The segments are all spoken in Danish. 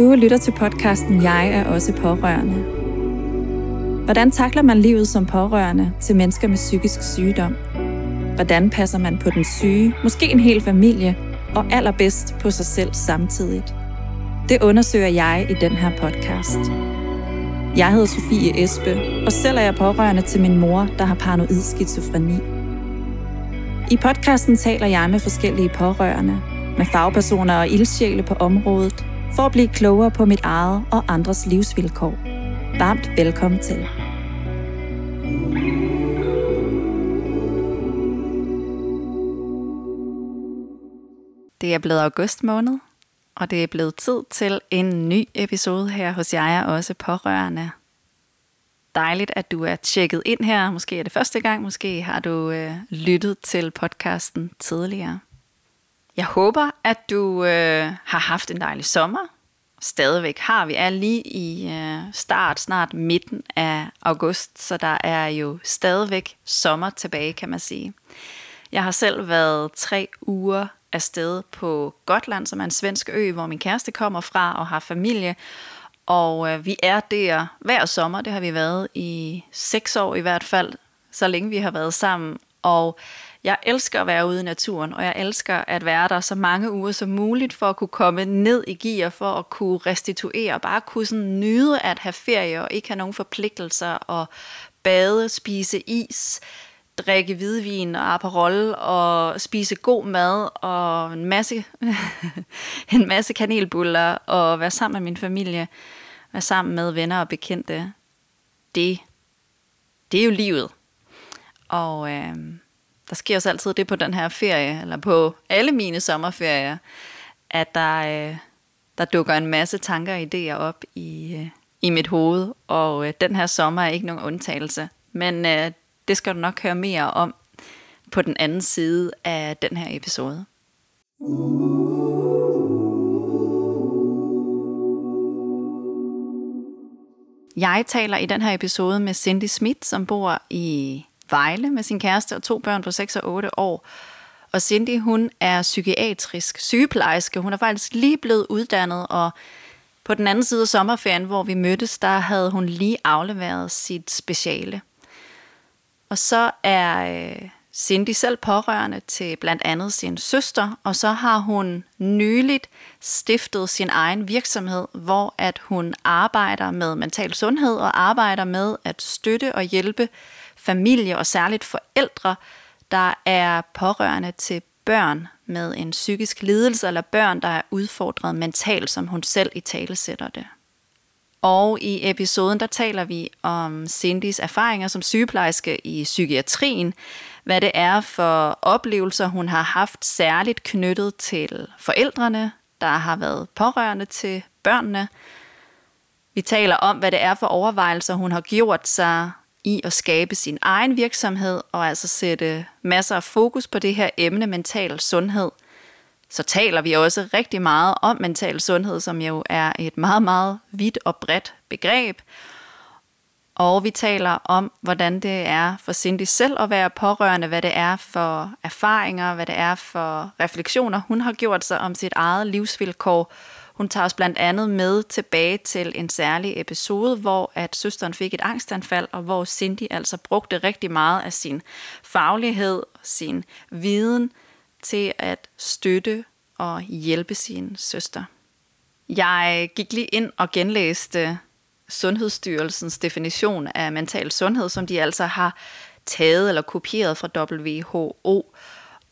Du lytter til podcasten Jeg er også pårørende. Hvordan takler man livet som pårørende til mennesker med psykisk sygdom? Hvordan passer man på den syge, måske en hel familie, og allerbedst på sig selv samtidigt? Det undersøger jeg i den her podcast. Jeg hedder Sofie Espe, og selv er jeg pårørende til min mor, der har paranoid skizofreni. I podcasten taler jeg med forskellige pårørende, med fagpersoner og ildsjæle på området, for at blive klogere på mit eget og andres livsvilkår. Varmt velkommen til. Det er blevet august måned, og det er blevet tid til en ny episode her hos Jeg er også pårørende. Dejligt, at du er tjekket ind her. Måske er det første gang, måske har du øh, lyttet til podcasten tidligere. Jeg håber, at du øh, har haft en dejlig sommer. Stadigvæk har vi. er lige i øh, start, snart midten af august, så der er jo stadigvæk sommer tilbage, kan man sige. Jeg har selv været tre uger afsted på Gotland, som er en svensk ø, hvor min kæreste kommer fra og har familie. Og øh, vi er der hver sommer, det har vi været i seks år i hvert fald, så længe vi har været sammen. Og jeg elsker at være ude i naturen, og jeg elsker at være der så mange uger som muligt, for at kunne komme ned i gear, for at kunne restituere, bare kunne sådan nyde at have ferie, og ikke have nogen forpligtelser, og bade, spise is, drikke hvidvin og Aperol, og spise god mad, og en masse, en masse kanelbuller, og være sammen med min familie, være sammen med venner og bekendte. Det, det er jo livet. Og øh, der sker også altid det på den her ferie, eller på alle mine sommerferier, at der, øh, der dukker en masse tanker og idéer op i, øh, i mit hoved, og øh, den her sommer er ikke nogen undtagelse. Men øh, det skal du nok høre mere om på den anden side af den her episode. Jeg taler i den her episode med Cindy Smith, som bor i Vejle med sin kæreste og to børn på 6 og 8 år. Og Cindy, hun er psykiatrisk sygeplejerske. Hun er faktisk lige blevet uddannet, og på den anden side af sommerferien, hvor vi mødtes, der havde hun lige afleveret sit speciale. Og så er øh, Cindy selv pårørende til blandt andet sin søster, og så har hun nyligt stiftet sin egen virksomhed, hvor at hun arbejder med mental sundhed og arbejder med at støtte og hjælpe familie og særligt forældre, der er pårørende til børn med en psykisk lidelse, eller børn, der er udfordret mentalt, som hun selv i tale sætter det. Og i episoden, der taler vi om Cindys erfaringer som sygeplejerske i psykiatrien, hvad det er for oplevelser, hun har haft særligt knyttet til forældrene, der har været pårørende til børnene. Vi taler om, hvad det er for overvejelser, hun har gjort sig i at skabe sin egen virksomhed og altså sætte masser af fokus på det her emne mental sundhed, så taler vi også rigtig meget om mental sundhed, som jo er et meget, meget vidt og bredt begreb. Og vi taler om, hvordan det er for Cindy selv at være pårørende, hvad det er for erfaringer, hvad det er for refleksioner, hun har gjort sig om sit eget livsvilkår, hun tager os blandt andet med tilbage til en særlig episode, hvor at søsteren fik et angstanfald, og hvor Cindy altså brugte rigtig meget af sin faglighed, sin viden til at støtte og hjælpe sin søster. Jeg gik lige ind og genlæste Sundhedsstyrelsens definition af mental sundhed, som de altså har taget eller kopieret fra WHO.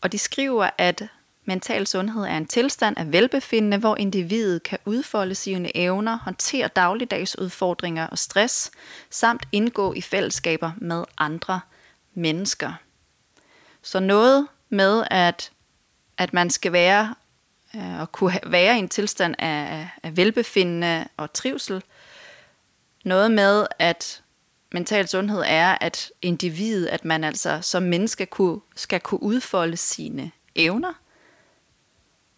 Og de skriver, at Mental sundhed er en tilstand af velbefindende, hvor individet kan udfolde sine evner, håndtere dagligdags udfordringer og stress, samt indgå i fællesskaber med andre mennesker. Så noget med, at, at man skal være øh, og kunne være i en tilstand af, af velbefindende og trivsel. Noget med, at mental sundhed er, at individet, at man altså som menneske kunne, skal kunne udfolde sine evner –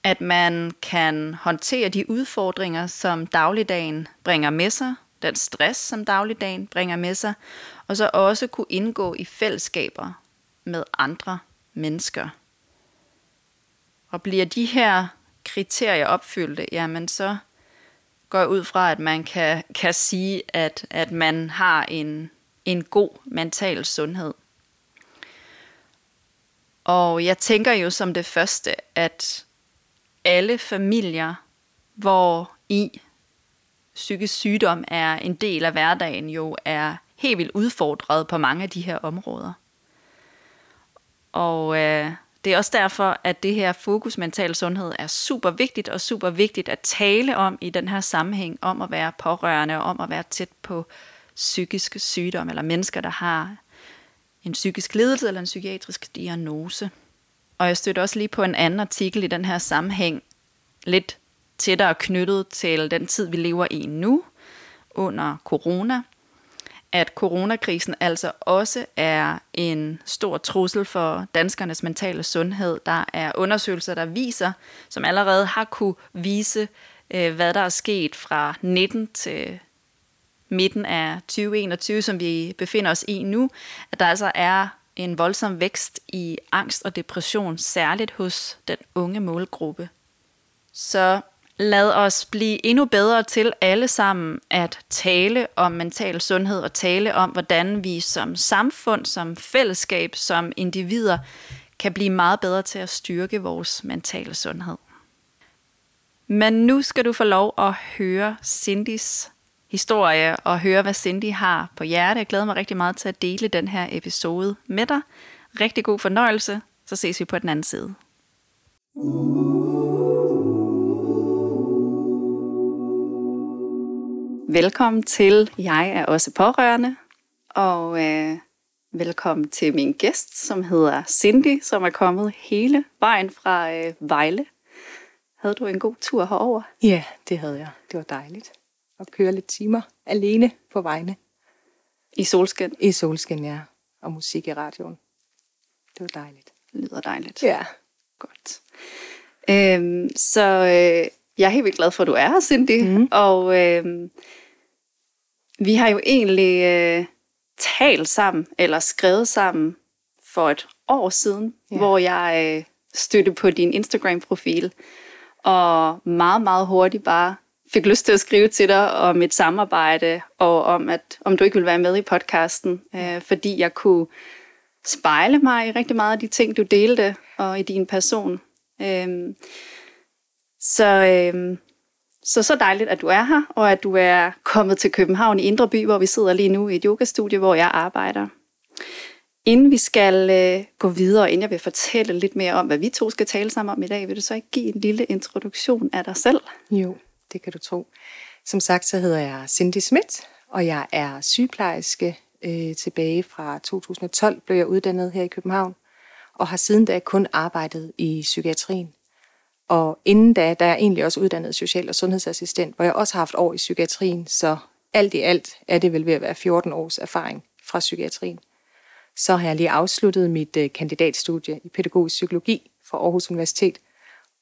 at man kan håndtere de udfordringer, som dagligdagen bringer med sig, den stress, som dagligdagen bringer med sig, og så også kunne indgå i fællesskaber med andre mennesker. Og bliver de her kriterier opfyldte, jamen så går jeg ud fra, at man kan, kan sige, at, at man har en, en god mental sundhed. Og jeg tænker jo som det første, at alle familier, hvor i psykisk sygdom er en del af hverdagen, jo er helt vildt udfordret på mange af de her områder. Og øh, det er også derfor, at det her fokus mental sundhed er super vigtigt og super vigtigt at tale om i den her sammenhæng, om at være pårørende og om at være tæt på psykisk sygdom eller mennesker, der har en psykisk lidelse eller en psykiatrisk diagnose. Og jeg støtter også lige på en anden artikel i den her sammenhæng, lidt tættere knyttet til den tid, vi lever i nu, under corona, at coronakrisen altså også er en stor trussel for danskernes mentale sundhed. Der er undersøgelser, der viser, som allerede har kunne vise, øh, hvad der er sket fra 19 til midten af 2021, som vi befinder os i nu, at der altså er en voldsom vækst i angst og depression, særligt hos den unge målgruppe. Så lad os blive endnu bedre til alle sammen at tale om mental sundhed og tale om, hvordan vi som samfund, som fællesskab, som individer kan blive meget bedre til at styrke vores mentale sundhed. Men nu skal du få lov at høre Cindys historie og høre, hvad Cindy har på hjerte. Jeg glæder mig rigtig meget til at dele den her episode med dig. Rigtig god fornøjelse, så ses vi på den anden side. Velkommen til Jeg er også pårørende, og øh, velkommen til min gæst, som hedder Cindy, som er kommet hele vejen fra øh, Vejle. Havde du en god tur herover? Ja, det havde jeg. Det var dejligt at køre lidt timer alene på vejene. I solskin? I solskin, ja. Og musik i radioen. Det var dejligt. Det lyder dejligt. Ja. Godt. Øhm, så øh, jeg er helt vildt glad for, at du er her, Cindy. Mm. Og øh, vi har jo egentlig øh, talt sammen, eller skrevet sammen for et år siden, ja. hvor jeg øh, støtte på din Instagram-profil, og meget, meget hurtigt bare fik lyst til at skrive til dig om et samarbejde, og om, at om du ikke ville være med i podcasten, øh, fordi jeg kunne spejle mig i rigtig meget af de ting, du delte, og i din person. Øh, så, øh, så så dejligt, at du er her, og at du er kommet til København i Indre By, hvor vi sidder lige nu i et yogastudie, hvor jeg arbejder. Inden vi skal øh, gå videre, inden jeg vil fortælle lidt mere om, hvad vi to skal tale sammen om i dag, vil du så ikke give en lille introduktion af dig selv? Jo, det kan du tro. Som sagt, så hedder jeg Cindy Schmidt, og jeg er sygeplejerske. Øh, tilbage fra 2012 blev jeg uddannet her i København, og har siden da kun arbejdet i psykiatrien. Og inden da, der er jeg egentlig også uddannet social- og sundhedsassistent, hvor jeg også har haft år i psykiatrien, så alt i alt er det vel ved at være 14 års erfaring fra psykiatrien. Så har jeg lige afsluttet mit øh, kandidatstudie i pædagogisk psykologi fra Aarhus Universitet,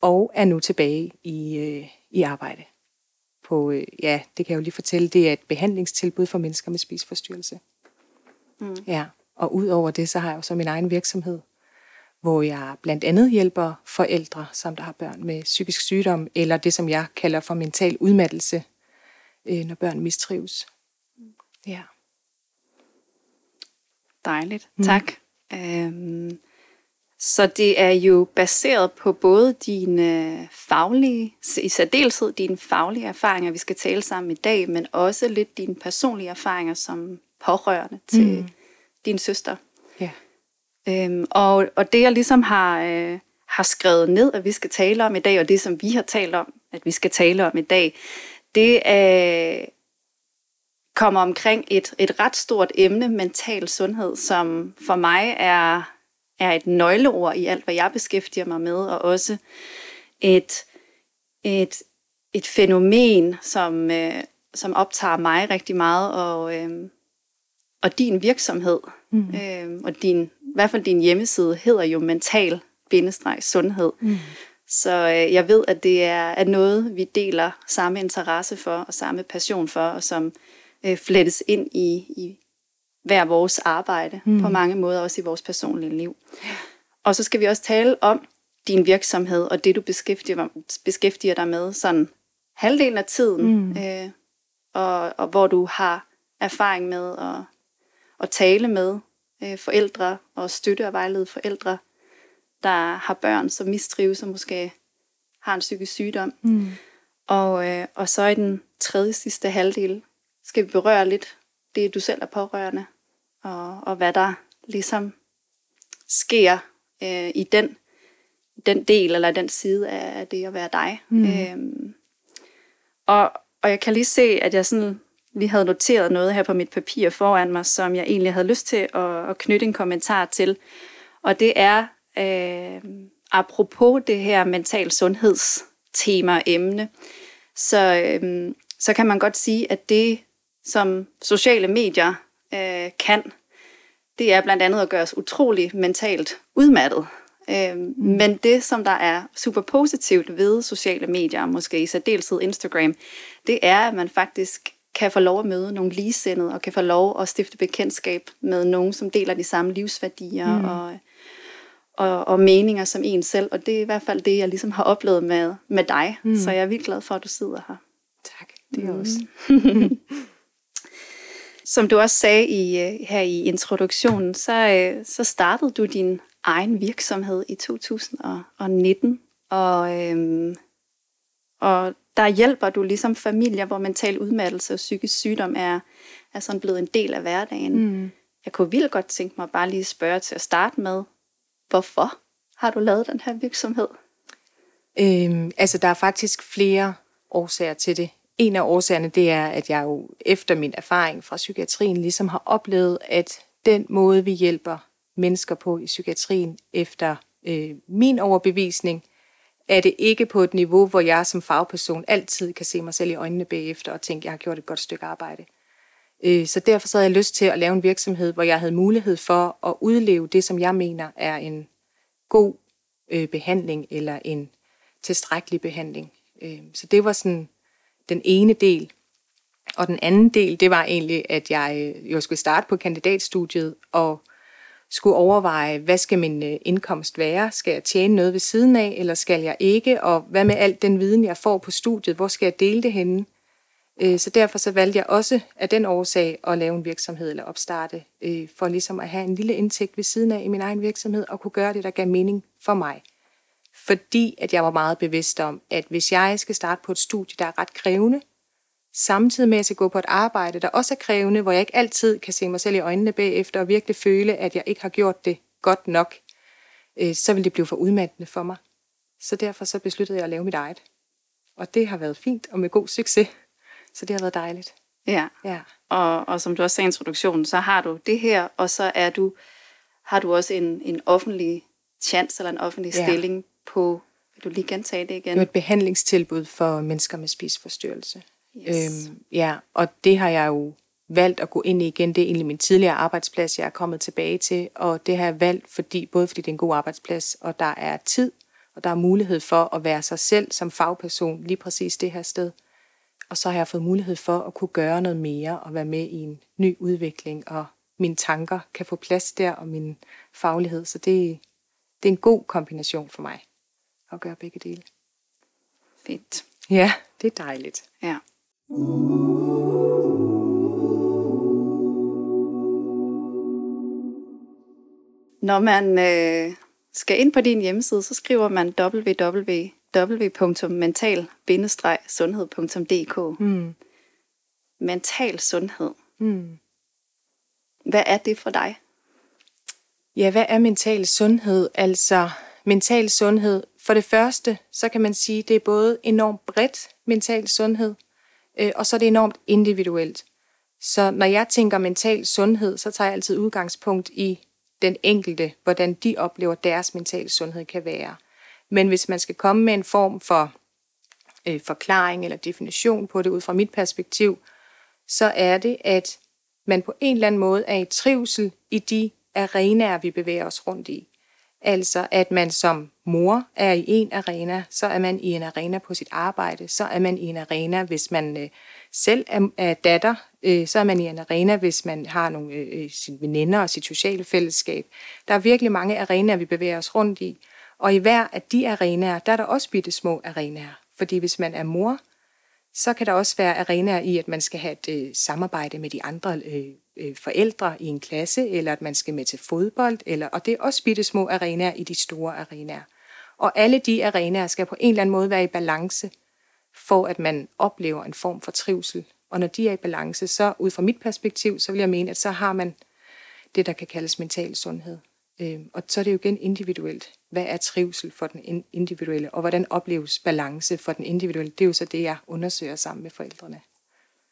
og er nu tilbage i, øh, i arbejde. På, øh, ja, det kan jeg jo lige fortælle, det er et behandlingstilbud for mennesker med spiseforstyrrelse. Mm. Ja, og udover det, så har jeg jo så min egen virksomhed, hvor jeg blandt andet hjælper forældre, som der har børn med psykisk sygdom, eller det, som jeg kalder for mental udmattelse, øh, når børn mistrives. Ja. Dejligt, mm. tak. Øhm, så det er jo baseret på både dine faglige, i særdeleshed dine faglige erfaringer, vi skal tale sammen i dag, men også lidt dine personlige erfaringer som pårørende til mm. din søster. Ja. Øhm, og, og det jeg ligesom har, øh, har skrevet ned, at vi skal tale om i dag, og det som vi har talt om, at vi skal tale om i dag, det er, kommer omkring et, et ret stort emne, mental sundhed, som for mig er, er et nøgleord i alt, hvad jeg beskæftiger mig med, og også et, et, et fænomen, som, øh, som optager mig rigtig meget, og, øh, og din virksomhed, mm. øh, og din i hvert fald din hjemmeside hedder jo mental sundhed. Mm. Så øh, jeg ved, at det er, er noget, vi deler samme interesse for og samme passion for, og som øh, flettes ind i, i hver vores arbejde mm. på mange måder, også i vores personlige liv. Og så skal vi også tale om din virksomhed og det, du beskæftiger, beskæftiger dig med sådan halvdelen af tiden, mm. øh, og, og hvor du har erfaring med at, at tale med øh, forældre og støtte og vejlede forældre, der har børn, som mistrives og måske har en psykisk sygdom. Mm. Og, øh, og så i den tredje sidste halvdel skal vi berøre lidt det, du selv er pårørende, og, og hvad der ligesom sker øh, i den, den del eller den side af det at være dig. Mm. Øhm, og, og jeg kan lige se, at jeg sådan lige havde noteret noget her på mit papir foran mig, som jeg egentlig havde lyst til at, at knytte en kommentar til. Og det er øh, apropos det her mental sundhedstema og emne, så, øh, så kan man godt sige, at det, som sociale medier øh, kan, det er blandt andet at gøre os utrolig mentalt udmattet. Øh, mm. Men det, som der er super positivt ved sociale medier, måske i særdeleshed Instagram, det er, at man faktisk kan få lov at møde nogle ligesindede, og kan få lov at stifte bekendtskab med nogen, som deler de samme livsværdier mm. og, og, og meninger som en selv. Og det er i hvert fald det, jeg ligesom har oplevet med, med dig. Mm. Så jeg er virkelig glad for, at du sidder her. Tak, det er mm. også. som du også sagde i, øh, her i introduktionen, så, øh, så startede du din egen virksomhed i 2019. Og, øhm, og der hjælper du ligesom familier, hvor mental udmattelse og psykisk sygdom er, er sådan blevet en del af hverdagen. Mm. Jeg kunne vildt godt tænke mig bare lige spørge til at starte med, hvorfor har du lavet den her virksomhed? Øhm, altså, der er faktisk flere årsager til det. En af årsagerne, det er, at jeg jo efter min erfaring fra psykiatrien ligesom har oplevet, at den måde, vi hjælper mennesker på i psykiatrien efter øh, min overbevisning, er det ikke på et niveau, hvor jeg som fagperson altid kan se mig selv i øjnene bagefter og tænke, at jeg har gjort et godt stykke arbejde. Øh, så derfor så havde jeg lyst til at lave en virksomhed, hvor jeg havde mulighed for at udleve det, som jeg mener er en god øh, behandling eller en tilstrækkelig behandling. Øh, så det var sådan den ene del. Og den anden del, det var egentlig, at jeg øh, jo skulle starte på kandidatstudiet og skulle overveje, hvad skal min øh, indkomst være? Skal jeg tjene noget ved siden af, eller skal jeg ikke? Og hvad med al den viden, jeg får på studiet? Hvor skal jeg dele det henne? Øh, så derfor så valgte jeg også af den årsag at lave en virksomhed eller opstarte, for ligesom at have en lille indtægt ved siden af i min egen virksomhed og kunne gøre det, der gav mening for mig. Fordi at jeg var meget bevidst om, at hvis jeg skal starte på et studie, der er ret krævende, samtidig med at jeg skal gå på et arbejde, der også er krævende, hvor jeg ikke altid kan se mig selv i øjnene bagefter og virkelig føle, at jeg ikke har gjort det godt nok, øh, så vil det blive for udmattende for mig. Så derfor så besluttede jeg at lave mit eget. Og det har været fint og med god succes. Så det har været dejligt. Ja, ja. Og, og som du også sagde i introduktionen, så har du det her, og så er du, har du også en, en offentlig chance eller en offentlig ja. stilling på, vil du lige gentage det igen? Det er et behandlingstilbud for mennesker med spiseforstyrrelse. Yes. Øhm, ja, og det har jeg jo valgt at gå ind i igen. Det er egentlig min tidligere arbejdsplads, jeg er kommet tilbage til, og det har jeg valgt, fordi, både fordi det er en god arbejdsplads, og der er tid, og der er mulighed for at være sig selv som fagperson lige præcis det her sted. Og så har jeg fået mulighed for at kunne gøre noget mere og være med i en ny udvikling, og mine tanker kan få plads der, og min faglighed. Så det, det er en god kombination for mig at gøre begge dele. Fedt. Ja, det er dejligt. Ja. Når man øh, skal ind på din hjemmeside, så skriver man www.mental-sundhed.dk. Mm. Mental sundhed. Mm. Hvad er det for dig? Ja, hvad er mental sundhed? Altså, mental sundhed, for det første, så kan man sige, det er både enormt bredt mental sundhed, øh, og så er det enormt individuelt. Så når jeg tænker mental sundhed, så tager jeg altid udgangspunkt i den enkelte, hvordan de oplever deres mentale sundhed kan være. Men hvis man skal komme med en form for øh, forklaring eller definition på det ud fra mit perspektiv, så er det, at man på en eller anden måde er i trivsel i de arenaer, vi bevæger os rundt i. Altså at man som mor er i en arena, så er man i en arena på sit arbejde, så er man i en arena, hvis man øh, selv er, er datter, øh, så er man i en arena, hvis man har nogle øh, øh, sine veninder og sit sociale fællesskab. Der er virkelig mange arenaer, vi bevæger os rundt i, og i hver af de arenaer, der er der også bitte små arenaer. Fordi hvis man er mor, Så kan der også være arenaer i, at man skal have et øh, samarbejde med de andre øh, øh, forældre i en klasse, eller at man skal med til fodbold, eller, og det er også bitte små arenaer i de store arenaer. Og alle de arenaer skal på en eller anden måde være i balance, for at man oplever en form for trivsel. Og når de er i balance, så ud fra mit perspektiv, så vil jeg mene, at så har man det, der kan kaldes mental sundhed. Øh, og så er det jo igen individuelt. Hvad er trivsel for den individuelle, og hvordan opleves balance for den individuelle? Det er jo så det, jeg undersøger sammen med forældrene.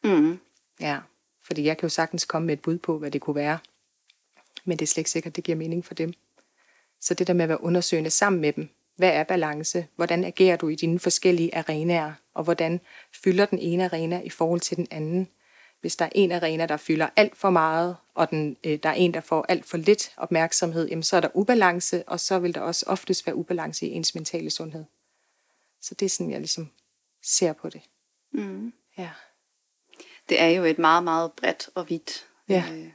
Mm. Ja, fordi jeg kan jo sagtens komme med et bud på, hvad det kunne være. Men det er slet ikke sikkert, det giver mening for dem. Så det der med at være undersøgende sammen med dem. Hvad er balance? Hvordan agerer du i dine forskellige arenaer? Og hvordan fylder den ene arena i forhold til den anden? hvis der er en arena, der fylder alt for meget, og den, øh, der er en, der får alt for lidt opmærksomhed, jamen, så er der ubalance, og så vil der også oftest være ubalance i ens mentale sundhed. Så det er sådan, jeg ligesom ser på det. Mm. Ja. Det er jo et meget, meget bredt og vidt Ja. øh,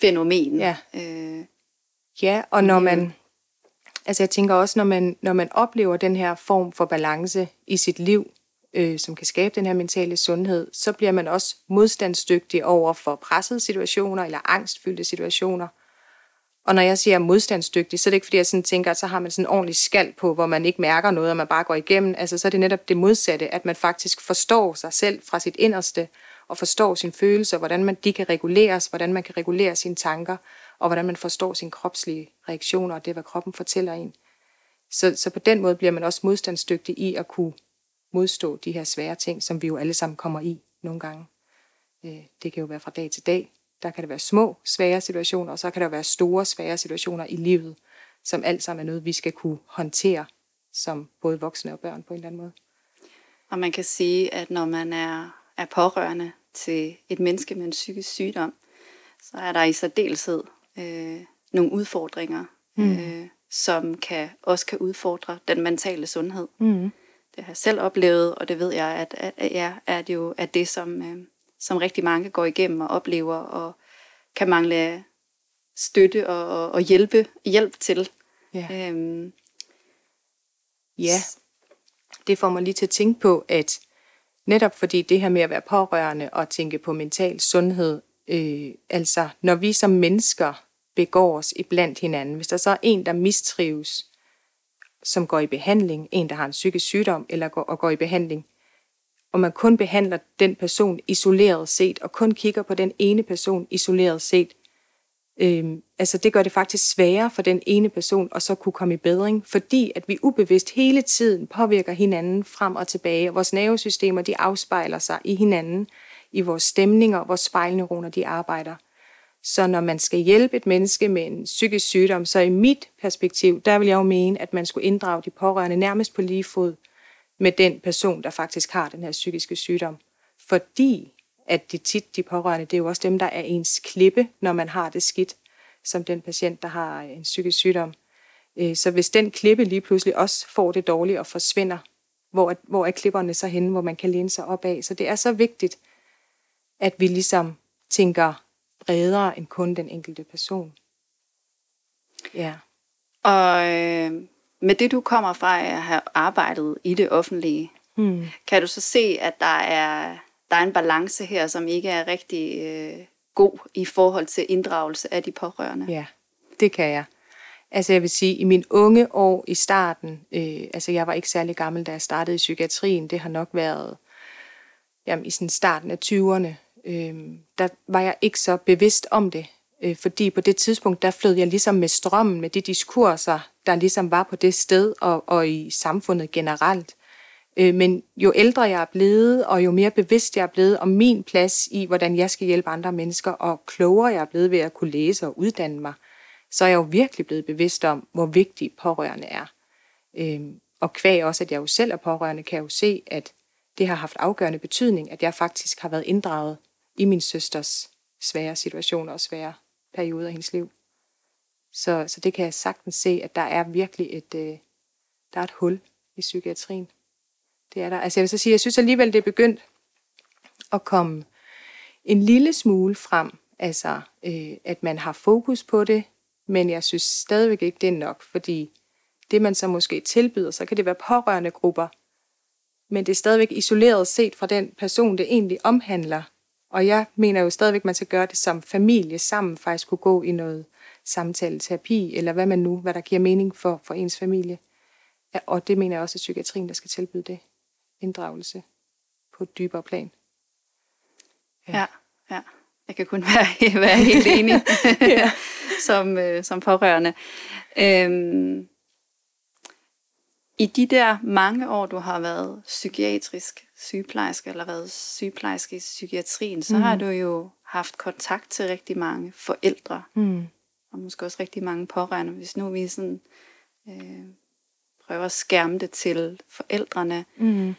fænomen. Ja. Øh, Ja, og når man, altså jeg tænker også, når man, når man oplever den her form for balance i sit liv, øh, som kan skabe den her mentale sundhed, så bliver man også modstandsdygtig over for pressede situationer eller angstfyldte situationer. Og når jeg siger modstandsdygtig, så er det ikke fordi, jeg sådan tænker, at så har man sådan en ordentlig skal på, hvor man ikke mærker noget, og man bare går igennem. Altså så er det netop det modsatte, at man faktisk forstår sig selv fra sit inderste, og forstår sine følelser, hvordan man, de kan reguleres, hvordan man kan regulere sine tanker, og hvordan man forstår sine kropslige reaktioner, og det, hvad kroppen fortæller en. Så, så på den måde bliver man også modstandsdygtig i at kunne modstå de her svære ting, som vi jo alle sammen kommer i nogle gange. Øh, det kan jo være fra dag til dag. Der kan det være små, svære situationer, og så kan der være store, svære situationer i livet, som alt sammen er noget, vi skal kunne håndtere som både voksne og børn på en eller anden måde. og man kan sige, at når man er, er pårørende til et menneske med en psykisk sygdom, så er der i særdeleshed øh, nogle udfordringer, mm. øh, som kan, også kan udfordre den mentale sundhed. Mm. Det har jeg selv oplevet, og det ved jeg, at, at, at ja, er det jo er det, som, øh, som rigtig mange går igennem og oplever, og kan mangle støtte og, og, og hjælpe, hjælp til. Ja. Øhm, Ja, det får mig lige til at tænke på, at netop fordi det her med at være pårørende og tænke på mental sundhed, øh, altså når vi som mennesker begår os iblandt hinanden, hvis der så er en, der mistrives, som går i behandling, en, der har en psykisk sygdom, eller går, og går i behandling, og man kun behandler den person isoleret set, og kun kigger på den ene person isoleret set, Øhm, altså det gør det faktisk sværere for den ene person at så kunne komme i bedring, fordi at vi ubevidst hele tiden påvirker hinanden frem og tilbage. Vores nervesystemer de afspejler sig i hinanden, i vores stemninger, vores spejlneuroner de arbejder. Så når man skal hjælpe et menneske med en psykisk sygdom, så i mit perspektiv, der vil jeg jo mene, at man skulle inddrage de pårørende nærmest på lige fod med den person, der faktisk har den her psykiske sygdom. Fordi at de tit, de pårørende, det er jo også dem, der er ens klippe, når man har det skidt, som den patient, der har en psykisk sygdom. Øh, Så hvis den klippe lige pludselig også får det dårligt og forsvinder, hvor, er- hvor er klipperne så henne, hvor man kan læne sig op af. Så det er så vigtigt, at vi ligesom tænker bredere end kun den enkelte person. Ja. og øh, med det, du kommer fra at have arbejdet i det offentlige, Hmm. kan du så se, at der er, der er en balance her, som ikke er rigtig øh, god i forhold til inddragelse af de pårørende? Ja, det kan jeg. Altså jeg vil sige, i mine unge år i starten, øh, altså jeg var ikke særlig gammel, da jeg startede i psykiatrien, det har nok været jamen, i sådan starten af 20'erne, øh, der var jeg ikke så bevidst om det, øh, fordi på det tidspunkt, der flød jeg ligesom med strømmen, med de diskurser, der ligesom var på det sted og, og i samfundet generelt. Øh, Men jo ældre jeg er blevet, og jo mere bevidst jeg er blevet om min plads i, hvordan jeg skal hjælpe andre mennesker, og klogere jeg er blevet ved at kunne læse og uddanne mig, så er jeg jo virkelig blevet bevidst om, hvor vigtige pårørende er. Øhm, Og kvæg også, at jeg jo selv er pårørende, kan jeg jo se, at det har haft afgørende betydning, at jeg faktisk har været inddraget i min søsters svære situationer og svære perioder i hendes liv. Så, så det kan jeg sagtens se, at der er virkelig et, øh, der er et hul i psykiatrien. Det er der. Altså jeg vil så sige, jeg synes alligevel, det er begyndt at komme en lille smule frem. Altså, øh, at man har fokus på det, men jeg synes stadigvæk ikke, det er nok, fordi det man så måske tilbyder, så kan det være pårørende grupper, men det er stadigvæk isoleret set fra den person, det egentlig omhandler. Og jeg mener jo stadigvæk, man skal gøre det som familie sammen, faktisk kunne gå i noget samtale-terapi, eller hvad man nu, hvad der giver mening for, for ens familie. Og det mener jeg også, at psykiatrien, der skal tilbyde det. Inddragelse på et dybere plan. Ja, ja. ja. Jeg kan kun være, være helt enig ja. som, øh, som pårørende. Øhm, I de der mange år, du har været psykiatrisk sygeplejerske, eller været sygeplejerske i psykiatrien, så mm. har du jo haft kontakt til rigtig mange forældre, mm. og måske også rigtig mange pårørende. Hvis nu vi sådan, øh, prøver at skærme det til forældrene, mm.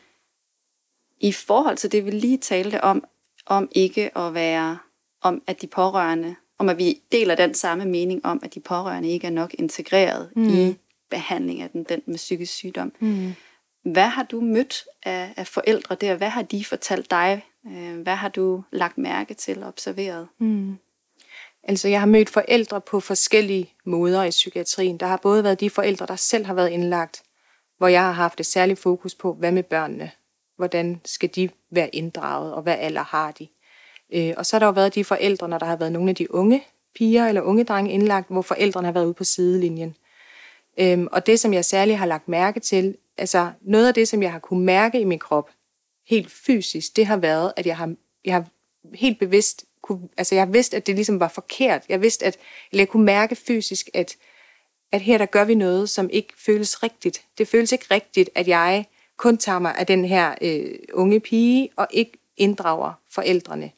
I forhold til det, vi lige talte om, om ikke at være, om at de pårørende, om at vi deler den samme mening om, at de pårørende ikke er nok integreret mm. i behandling af den, den med psykisk sygdom. Mm. Hvad har du mødt af, af forældre der? Hvad har de fortalt dig? Øh, hvad har du lagt mærke til og observeret? Mm. Altså, jeg har mødt forældre på forskellige måder i psykiatrien. Der har både været de forældre, der selv har været indlagt, hvor jeg har haft et særligt fokus på, hvad med børnene? Hvordan skal de være inddraget, og hvad alder har de? Øh, og så har der jo været de forældre, når der har været nogle af de unge piger eller unge drenge indlagt, hvor forældrene har været ude på sidelinjen. Øhm, og det, som jeg særligt har lagt mærke til, altså noget af det, som jeg har kunne mærke i min krop, helt fysisk, det har været, at jeg har, jeg har helt bevidst, kunne, altså jeg har vidst, at det ligesom var forkert. Jeg vidste, at, eller jeg kunne mærke fysisk, at, at her der gør vi noget, som ikke føles rigtigt. Det føles ikke rigtigt, at jeg kun tager mig af den her øh, unge pige, og ikke inddrager forældrene.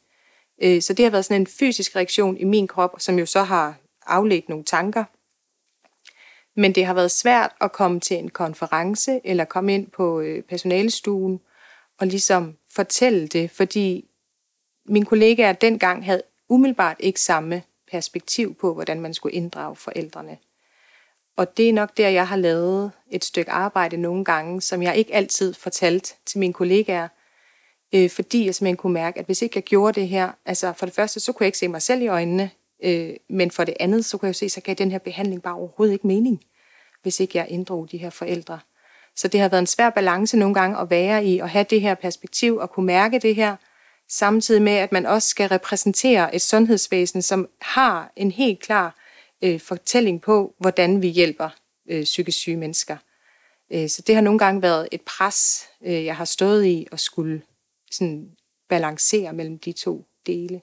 Øh, så det har været sådan en fysisk reaktion i min krop, som jo så har afledt nogle tanker. Men det har været svært at komme til en konference, eller komme ind på øh, personalestuen, og ligesom fortælle det, fordi mine kollegaer dengang havde umiddelbart ikke samme perspektiv på, hvordan man skulle inddrage forældrene. Og det er nok der, jeg har lavet et stykke arbejde nogle gange, som jeg ikke altid fortalt til mine kollegaer, øh, fordi jeg simpelthen kunne mærke, at hvis ikke jeg gjorde det her, altså for det første, så kunne jeg ikke se mig selv i øjnene, øh, men for det andet, så kunne jeg se, så gav den her behandling bare overhovedet ikke mening, hvis ikke jeg inddrog de her forældre. Så det har været en svær balance nogle gange at være i, at have det her perspektiv og kunne mærke det her, samtidig med, at man også skal repræsentere et sundhedsvæsen, som har en helt klar øh, fortælling på, hvordan vi hjælper øh, psykisk syge mennesker. Øh, så det har nogle gange været et pres, øh, jeg har stået i og skulle sådan balancere mellem de to dele.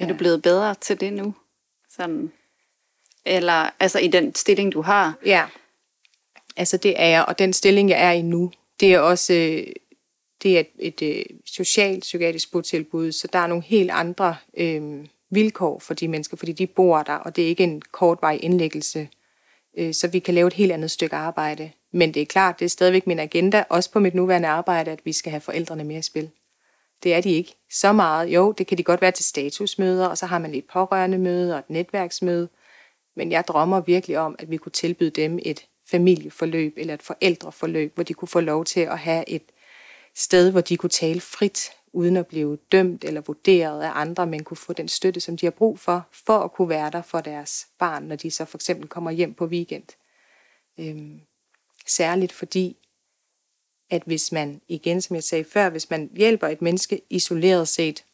Ja. Er du blevet bedre til det nu? Sådan, eller altså i den stilling, du har? Ja, altså det er jeg, og den stilling, jeg er i nu, det er også øh, det er et, et, et øh, socialt psykiatrisk botilbud, så der er nogle helt andre øh, vilkår for de mennesker, fordi de bor der, og det er ikke en kortvarig indlæggelse, øh, så vi kan lave et helt andet stykke arbejde. Men det er klart, det er stadigvæk min agenda, også på mit nuværende arbejde, at vi skal have forældrene mere i spil. Det er de ikke så meget. Jo, det kan de godt være til statusmøder, og så har man et pårørende møde og et netværksmøde. Men jeg drømmer virkelig om, at vi kunne tilbyde dem et familieforløb eller et forældreforløb, hvor de kunne få lov til at have et sted, hvor de kunne tale frit, uden at blive dømt eller vurderet af andre, men kunne få den støtte, som de har brug for, for at kunne være der for deres barn, når de så for eksempel kommer hjem på weekend. Øhm, særligt fordi, at hvis man, igen som jeg sagde før, hvis man hjælper et menneske isoleret set,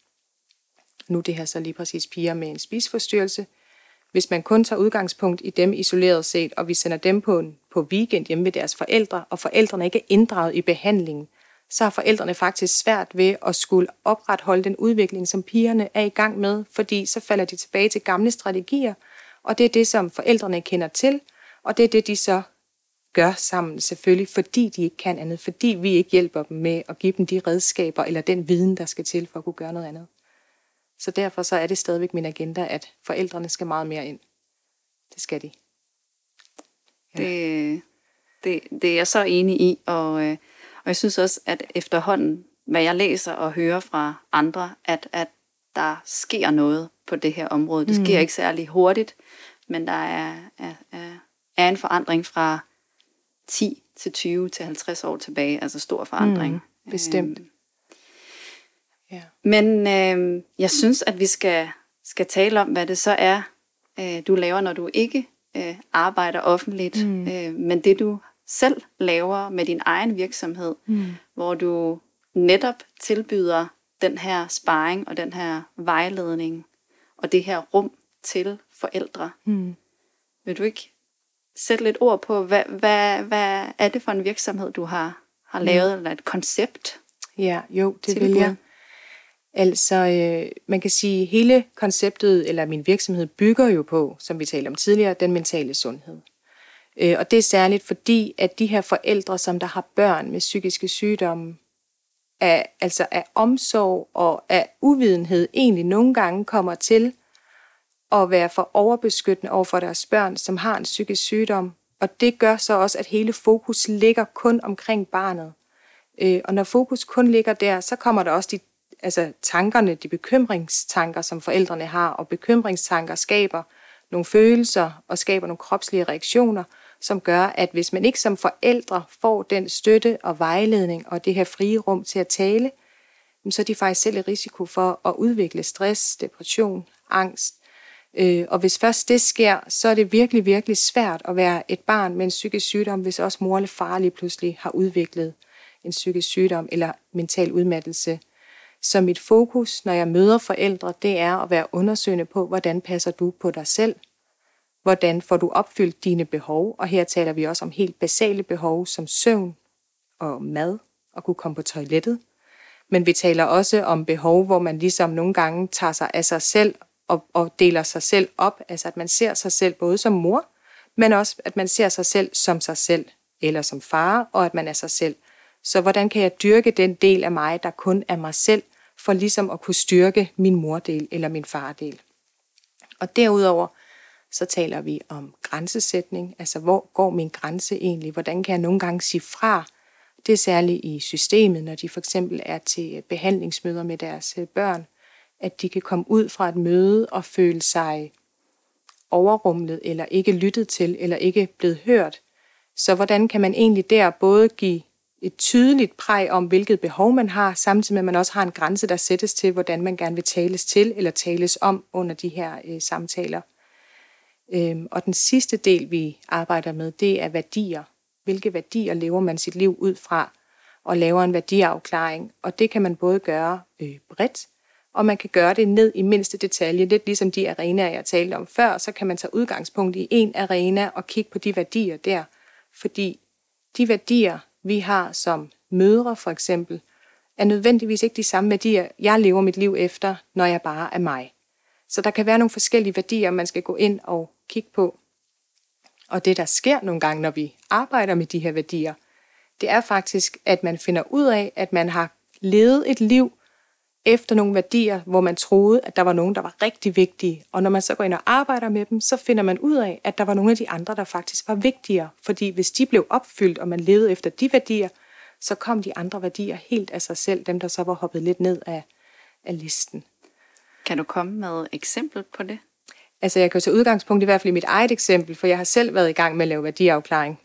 nu det her så lige præcis piger med en spisforstyrrelse, hvis man kun tager udgangspunkt i dem isoleret set, og vi sender dem på, en, på weekend hjemme ved deres forældre, og forældrene ikke er inddraget i behandlingen, så har forældrene faktisk svært ved at skulle opretholde den udvikling, som pigerne er i gang med, fordi så falder de tilbage til gamle strategier, og det er det, som forældrene kender til, og det er det, de så gør sammen, selvfølgelig, fordi de ikke kan andet, fordi vi ikke hjælper dem med at give dem de redskaber eller den viden, der skal til for at kunne gøre noget andet. Så derfor så er det stadigvæk min agenda, at forældrene skal meget mere ind. Det skal de. Ja. Det, det, det er jeg så enig i, og, øh, og jeg synes også, at efterhånden, hvad jeg læser og hører fra andre, at, at der sker noget på det her område. Det sker mm. ikke særlig hurtigt, men der er, er, er, er en forandring fra 10 til 20 til 50 år tilbage, altså stor forandring. Mm, bestemt. Øhm, ja. Men øh, jeg synes, at vi skal, skal tale om, hvad det så er, øh, du laver, når du ikke øh, arbejder offentligt, mm. øh, men det du selv laver med din egen virksomhed, mm. hvor du netop tilbyder den her sparring og den her vejledning og det her rum til forældre. Mm. Vil du ikke sætte lidt ord på, hvad, hvad, hvad er det for en virksomhed, du har, har mm. lavet, mm. eller et koncept? Ja, jo, det vil jeg. Altså, øh, man kan sige, hele konceptet, eller min virksomhed, bygger jo på, som vi talte om tidligere, den mentale sundhed. Øh, og det er særligt fordi, at de her forældre, som der har børn med psykiske sygdomme, af, altså af omsorg og af uvidenhed, egentlig nogle gange kommer til at være for overbeskyttende over for deres børn, som har en psykisk sygdom. Og det gør så også, at hele fokus ligger kun omkring barnet. Øh, og når fokus kun ligger der, så kommer der også de altså tankerne, de bekymringstanker, som forældrene har, og bekymringstanker skaber nogle følelser og skaber nogle kropslige reaktioner, som gør, at hvis man ikke som forældre får den støtte og vejledning og det her frie rum til at tale, så er de faktisk selv i risiko for at udvikle stress, depression, angst. Øh, og hvis først det sker, så er det virkelig, virkelig svært at være et barn med en psykisk sygdom, hvis også mor eller far lige pludselig har udviklet en psykisk sygdom eller mental udmattelse. Så mit fokus, når jeg møder forældre, det er at være undersøgende på, hvordan passer du på dig selv, Hvordan får du opfyldt dine behov? Og her taler vi også om helt basale behov som søvn og mad og kunne komme på toilettet. Men vi taler også om behov, hvor man ligesom nogle gange tager sig af sig selv og, og deler sig selv op. Altså at man ser sig selv både som mor, men også at man ser sig selv som sig selv, eller som far, og at man er sig selv. Så hvordan kan jeg dyrke den del af mig, der kun er mig selv, for ligesom at kunne styrke min mordel eller min fardel? Og derudover så taler vi om grænsesætning, altså hvor går min grænse egentlig, hvordan kan jeg nogle gange sige fra, det er særligt i systemet, når de for eksempel er til behandlingsmøder med deres øh, børn, at de kan komme ud fra et møde og føle sig overrumlet, eller ikke lyttet til, eller ikke blevet hørt. Så hvordan kan man egentlig der både give et tydeligt præg om, hvilket behov man har, samtidig med at man også har en grænse, der sættes til, hvordan man gerne vil tales til eller tales om under de her øh, samtaler. Øhm, og den sidste del, vi arbejder med, det er værdier. Hvilke værdier lever man sit liv ud fra, og laver en værdiafklaring. Og det kan man både gøre øh, bredt, og man kan gøre det ned i mindste detalje, lidt ligesom de arenaer, jeg talte om før, så kan man tage udgangspunkt i en arena og kigge på de værdier der. Fordi de værdier, vi har som mødre for eksempel, er nødvendigvis ikke de samme værdier, jeg lever mit liv efter, når jeg bare er mig. Så der kan være nogle forskellige værdier, man skal gå ind og kigge på. Og det, der sker nogle gange, når vi arbejder med de her værdier, det er faktisk, at man finder ud af, at man har levet et liv efter nogle værdier, hvor man troede, at der var nogen, der var rigtig vigtige. Og når man så går ind og arbejder med dem, så finder man ud af, at der var nogle af de andre, der faktisk var vigtigere. Fordi hvis de blev opfyldt, og man levede efter de værdier, så kom de andre værdier helt af sig selv, dem der så var hoppet lidt ned af, af listen. Kan du komme med et eksempel på det? Altså jeg kan jo tage udgangspunkt i hvert fald i mit eget eksempel, for jeg har selv været i gang med at lave værdiafklaring.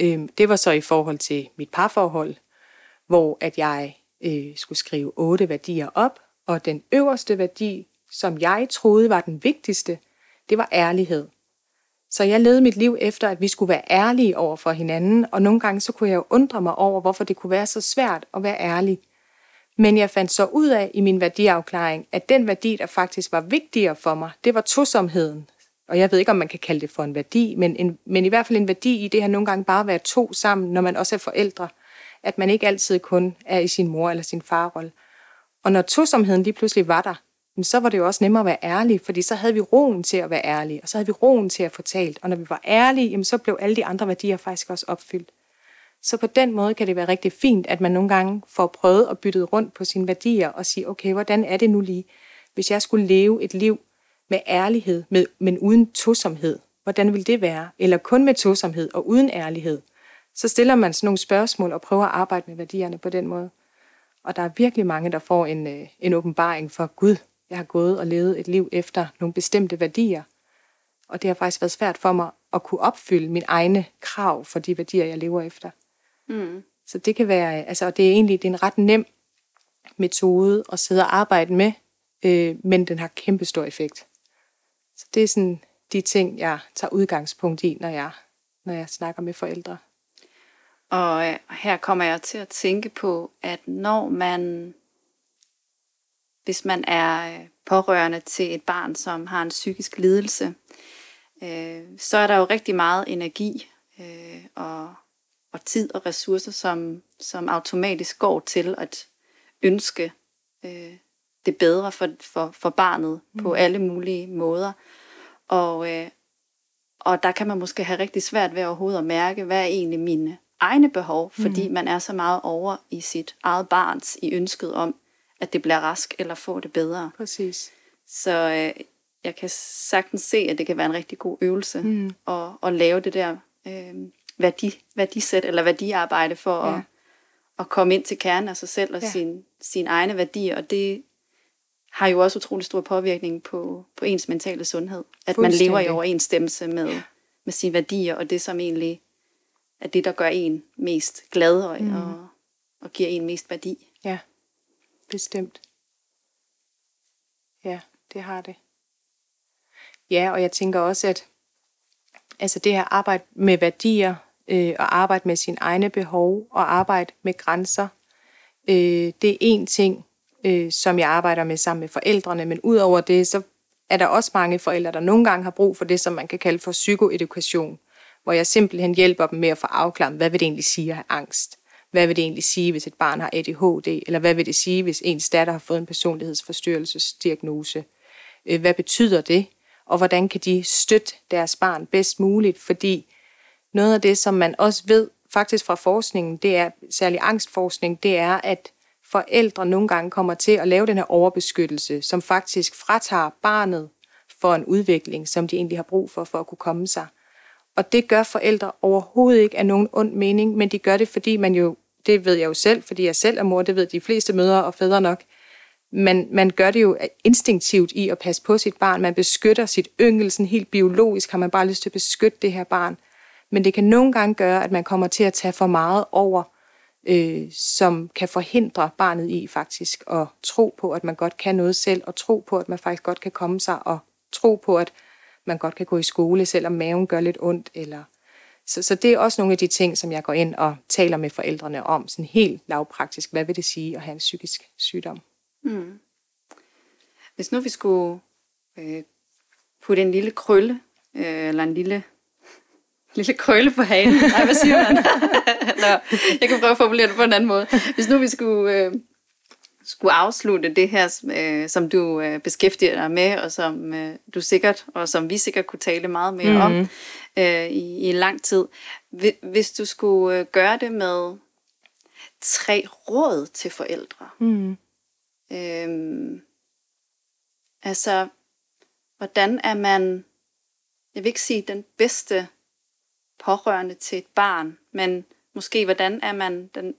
Øhm, det var så i forhold til mit parforhold, hvor at jeg øh, skulle skrive otte værdier op, og den øverste værdi, som jeg troede var den vigtigste, det var ærlighed. Så jeg levede mit liv efter, at vi skulle være ærlige over for hinanden, og nogle gange så kunne jeg jo undre mig over, hvorfor det kunne være så svært at være ærlig. Men jeg fandt så ud af i min værdiafklaring, at den værdi, der faktisk var vigtigere for mig, det var tosomheden. Og jeg ved ikke, om man kan kalde det for en værdi, men, en, men i hvert fald en værdi i det her nogle gange bare at være to sammen, når man også er forældre. At man ikke altid kun er i sin mor eller sin farrolle. Og når tosomheden lige pludselig var der, så var det jo også nemmere at være ærlig, fordi så havde vi roen til at være ærlige, og så havde vi roen til at fortælle. Og når vi var ærlige, så blev alle de andre værdier faktisk også opfyldt. Så på den måde kan det være rigtig fint, at man nogle gange får prøvet at bytte rundt på sine værdier og sige, okay, hvordan er det nu lige, hvis jeg skulle leve et liv med ærlighed, med, men uden tosomhed? Hvordan vil det være? Eller kun med tosomhed og uden ærlighed? Så stiller man sådan nogle spørgsmål og prøver at arbejde med værdierne på den måde. Og der er virkelig mange, der får en, øh, en åbenbaring for, Gud, jeg har gået og levet et liv efter nogle bestemte værdier. Og det har faktisk været svært for mig at kunne opfylde mine egne krav for de værdier, jeg lever efter. Mm. Så det kan være, altså det er egentlig det er en ret nem metode at sidde og arbejde med, øh, men den har kæmpe stor effekt. Så det er sådan de ting, jeg tager udgangspunkt i, når jeg når jeg snakker med forældre. Og øh, her kommer jeg til at tænke på, at når man, hvis man er øh, pårørende til et barn, som har en psykisk lidelse, øh, så er der jo rigtig meget energi øh, og, og tid og ressourcer, som, som automatisk går til at ønske øh, det bedre for, for, for barnet mm. på alle mulige måder. Og, øh, og der kan man måske have rigtig svært ved overhovedet at mærke, hvad er egentlig mine egne behov, fordi mm. man er så meget over i sit eget barns, i ønsket om, at det bliver rask eller får det bedre. Præcis. Så øh, jeg kan sagtens se, at det kan være en rigtig god øvelse mm. at, at lave det der øh, værdi, værdisæt eller værdiarbejde for ja. at, at komme ind til kernen af sig selv og ja. sin, sin egne værdier. Og det har jo også utrolig stor påvirkning på, på ens mentale sundhed. At man lever i overensstemmelse med, ja. med sine værdier og det, som egentlig er det, der gør en mest glad og, mm. og, og giver en mest værdi. Ja, bestemt. Ja, det har det. Ja, og jeg tænker også, at altså det her arbejde med værdier, øh, og arbejde med sine egne behov, og arbejde med grænser, øh, det er en ting, øh, som jeg arbejder med sammen med forældrene, men udover det, så er der også mange forældre, der nogle gange har brug for det, som man kan kalde for psykoedukation, hvor jeg simpelthen hjælper dem med at få afklaret, hvad vil det egentlig sige at have angst? Hvad vil det egentlig sige, hvis et barn har ADHD? Eller hvad vil det sige, hvis ens datter har fået en personlighedsforstyrrelsesdiagnose? Øh, hvad betyder det? Og hvordan kan de støtte deres barn bedst muligt? Fordi noget af det, som man også ved faktisk fra forskningen, det er særlig angstforskning, det er, at forældre nogle gange kommer til at lave den her overbeskyttelse, som faktisk fratager barnet for en udvikling, som de egentlig har brug for, for at kunne komme sig. Og det gør forældre overhovedet ikke af nogen ond mening, men de gør det, fordi man jo, det ved jeg jo selv, fordi jeg selv er mor, det ved de fleste mødre og fædre nok, man, man gør det jo instinktivt i at passe på sit barn. Man beskytter sit yngel, sådan helt biologisk har man bare lyst til at beskytte det her barn. Men det kan nogle gange gøre, at man kommer til at tage for meget over, øh, som kan forhindre barnet i faktisk at tro på, at man godt kan noget selv, og tro på, at man faktisk godt kan komme sig, og tro på, at man godt kan gå i skole, selvom maven gør lidt ondt. Eller... Så, så det er også nogle af de ting, som jeg går ind og taler med forældrene om, sådan helt lavpraktisk. Hvad vil det sige at have en psykisk sygdom? Mm. Hvis nu vi skulle øh, putte en lille krølle, øh, eller en lille, lille krølle på hagen. Nej, hvad siger man? Nå, jeg kan prøve at formulere det på en anden måde. Hvis nu vi skulle, øh, skulle afslutte det her, øh, som du øh, beskæftiger dig med, og som øh, du sikkert, og som vi sikkert kunne tale meget mere mm. om øh, i, i lang tid. Hvis du skulle øh, gøre det med tre råd til forældre, mm. Øh, altså, hvordan er man, jeg vil ikke sige den bedste pårørende til et barn, men måske hvordan er man den,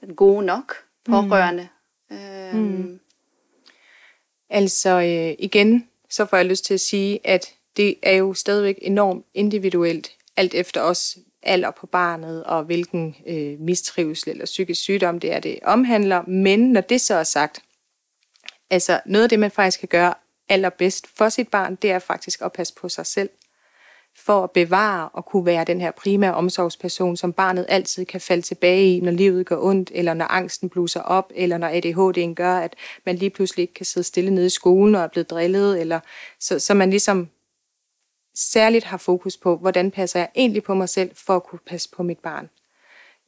den gode nok pårørende. Mm. Øhm. Mm. Altså øh, igen, så får jeg lyst til at sige, at det er jo stadigvæk enormt individuelt, alt efter os alder på barnet og hvilken øh, mistrivsel eller psykisk sygdom det er, det omhandler. Men når det så er sagt, altså noget af det, man faktisk kan gøre allerbedst for sit barn, det er faktisk at passe på sig selv for at bevare og kunne være den her primære omsorgsperson, som barnet altid kan falde tilbage i, når livet går ondt, eller når angsten bluser op, eller når ADHD'en gør, at man lige pludselig ikke kan sidde stille nede i skolen og er blevet drillet, eller så, så man ligesom særligt har fokus på, hvordan passer jeg egentlig på mig selv, for at kunne passe på mit barn.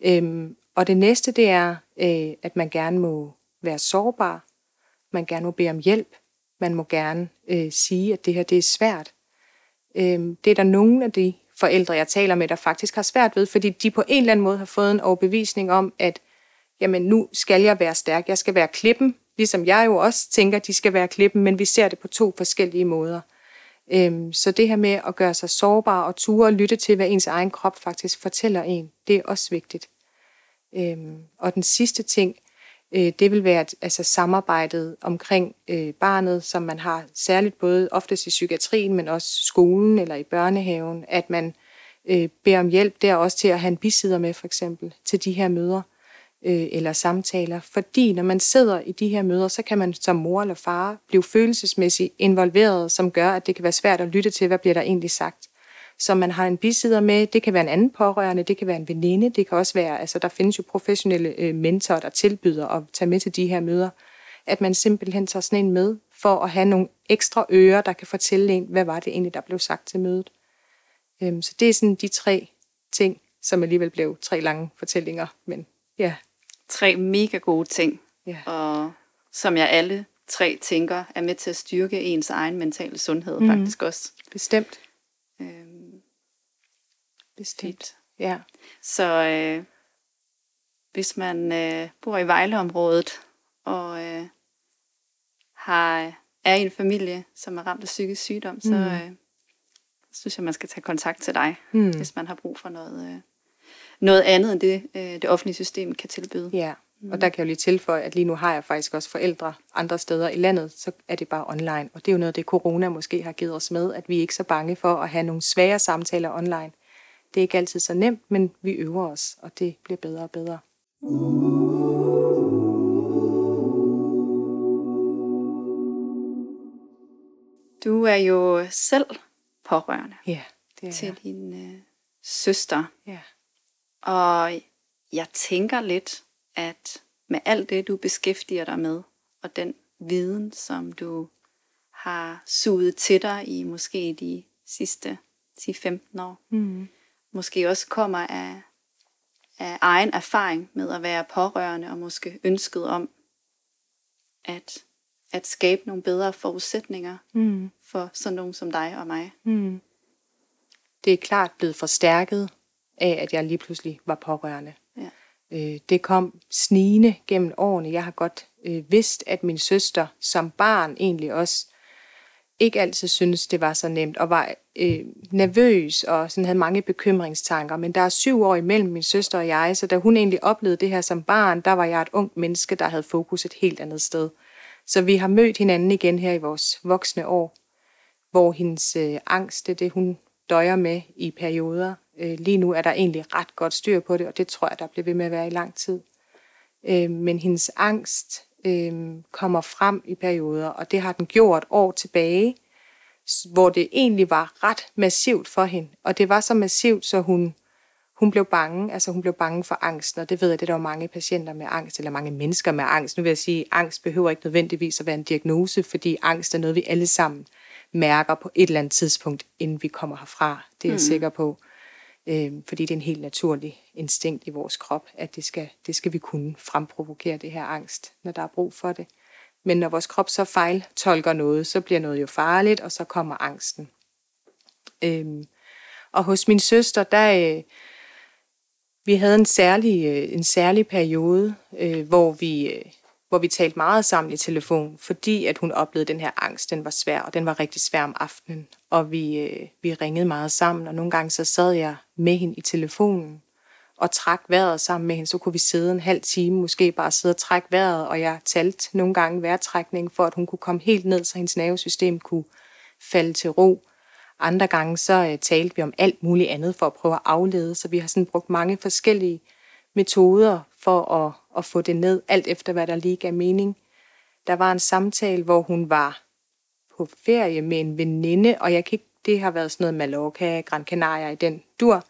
Øhm, og det næste, det er, øh, at man gerne må være sårbar, man gerne må bede om hjælp, man må gerne øh, sige, at det her det er svært, Øhm, det er der nogle af de forældre, jeg taler med, der faktisk har svært ved, fordi de på en eller anden måde har fået en overbevisning om, at jamen, nu skal jeg være stærk, jeg skal være klippen, ligesom jeg jo også tænker, de skal være klippen, men vi ser det på to forskellige måder. Øhm, så det her med at gøre sig sårbar og ture og lytte til, hvad ens egen krop faktisk fortæller en, det er også vigtigt. Øhm, og den sidste ting, øh, det vil være altså samarbejdet omkring øh, barnet, som man har særligt både oftest i psykiatrien, men også skolen eller i børnehaven, at man øh, beder om hjælp der også til at have en bisider med for eksempel til de her møder øh, eller samtaler. Fordi når man sidder i de her møder, så kan man som mor eller far blive følelsesmæssigt involveret, som gør, at det kan være svært at lytte til, hvad bliver der egentlig sagt. som man har en bisider med. Det kan være en anden pårørende, det kan være en veninde, det kan også være, altså der findes jo professionelle øh, mentorer, der tilbyder at tage med til de her møder, at man simpelthen tager sådan en med, for at have nogle ekstra ører, der kan fortælle en, hvad var det egentlig, der blev sagt til mødet. Øhm, så det er sådan de tre ting, som alligevel blev tre lange fortællinger, men ja. Tre mega gode ting, ja. og som jeg alle tre tænker er med til at styrke ens egen mentale sundhed mm. faktisk også. Bestemt. Øhm, Bestemt. Ja. Så øh, hvis man øh, bor i Vejleområdet og øh, har, er i en familie, som er ramt af psykisk sygdom, mm. så øh, synes jeg, man skal tage kontakt til dig, mm. hvis man har brug for noget, øh, noget andet end det, øh, det offentlige system kan tilbyde. Ja, og der kan jeg jo lige tilføje, at lige nu har jeg faktisk også forældre andre steder i landet, så er det bare online. Og det er jo noget, det corona måske har givet os med, at vi er ikke så bange for at have nogle svære samtaler online. Det er ikke altid så nemt, men vi øver os, og det bliver bedre og bedre. Du er jo selv pårørende ja, det er til jeg. din øh, søster. Ja. Og jeg tænker lidt, at med alt det, du beskæftiger dig med, og den viden, som du har suget til dig i måske de sidste 10-15 år, mm. måske også kommer af, af egen erfaring med at være pårørende, og måske ønsket om at, at skabe nogle bedre forudsætninger Mm. for sådan nogen som dig og mig. Mm. Det er klart blevet forstærket af, at jeg lige pludselig var pårørende. Ja. Øh, det kom snigende gennem årene. Jeg har godt øh, vidst, at min søster som barn egentlig også ikke altid syntes, det var så nemt, og var øh, nervøs og sådan havde mange bekymringstanker. Men der er syv år imellem min søster og jeg, så da hun egentlig oplevede det her som barn, der var jeg et ungt menneske, der havde fokus et helt andet sted. Så vi har mødt hinanden igen her i vores voksne år, hvor hendes øh, angst, det det, hun døjer med i perioder. Øh, lige nu er der egentlig ret godt styr på det, og det tror jeg, der bliver ved med at være i lang tid. Øh, men hendes angst øh, kommer frem i perioder, og det har den gjort år tilbage, hvor det egentlig var ret massivt for hende. Og det var så massivt, så hun, hun blev bange. Altså hun blev bange for angsten, og det ved jeg, det er der jo mange patienter med angst, eller mange mennesker med angst. Nu vil jeg sige, angst behøver ikke nødvendigvis at være en diagnose, fordi angst er noget, vi alle sammen mærker på et eller andet tidspunkt, inden vi kommer herfra. Det er jeg Mm. sikker på. Øh, fordi det er en helt naturlig instinkt i vores krop, at det skal, det skal vi kunne fremprovokere det her angst, når der er brug for det. Men når vores krop så fejltolker noget, så bliver noget jo farligt, og så kommer angsten. Øhm, og hos min søster, der øh, vi havde en særlig, øh, en særlig periode, øh, hvor vi øh, hvor vi talte meget sammen i telefon, fordi at hun oplevede den her angst, den var svær, og den var rigtig svær om aftenen. Og vi, øh, vi ringede meget sammen, og nogle gange så sad jeg med hende i telefonen og trak vejret sammen med hende. Så kunne vi sidde en halv time, måske bare sidde og trække vejret, og jeg talte nogle gange vejrtrækning, for at hun kunne komme helt ned, så hendes nervesystem kunne falde til ro. Andre gange så øh, talte vi om alt muligt andet for at prøve at aflede, så vi har sådan brugt mange forskellige metoder for at, at få det ned, alt efter hvad der lige gav mening. Der var en samtale, hvor hun var på ferie med en veninde, og jeg kan ikke, det har været sådan noget Mallorca, Gran Canaria i den dur,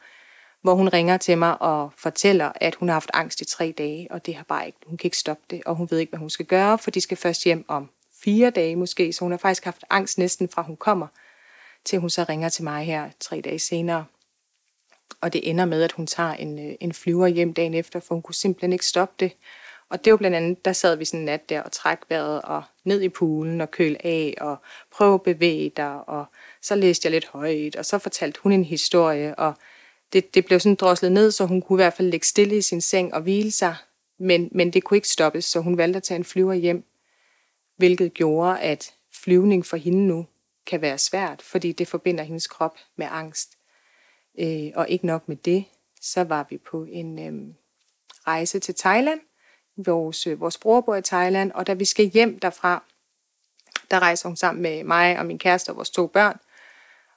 hvor hun ringer til mig og fortæller, at hun har haft angst i tre dage, og det har bare ikke, hun kan ikke stoppe det, og hun ved ikke, hvad hun skal gøre, for de skal først hjem om fire dage måske, så hun har faktisk haft angst næsten fra hun kommer, til hun så ringer til mig her tre dage senere. Og det ender med, at hun tager en, øh, en flyver hjem dagen efter, for hun kunne simpelthen ikke stoppe det. Og det var blandt andet, der sad vi sådan en nat der og træk vejret og ned i poolen og køl af og prøve at bevæge dig. Og så læste jeg lidt højt, og så fortalte hun en historie. Og det, det blev sådan droslet ned, så hun kunne i hvert fald ligge stille i sin seng og hvile sig. Men, men det kunne ikke stoppes, så hun valgte at tage en flyver hjem, hvilket gjorde, at flyvning for hende nu kan være svært, fordi det forbinder hendes krop med angst. Øh, og ikke nok med det, så var vi på en øh, rejse til Thailand. Vores, øh, vores bror bor i Thailand, og da vi skal hjem derfra, der rejser hun sammen med mig og min kæreste og vores to børn.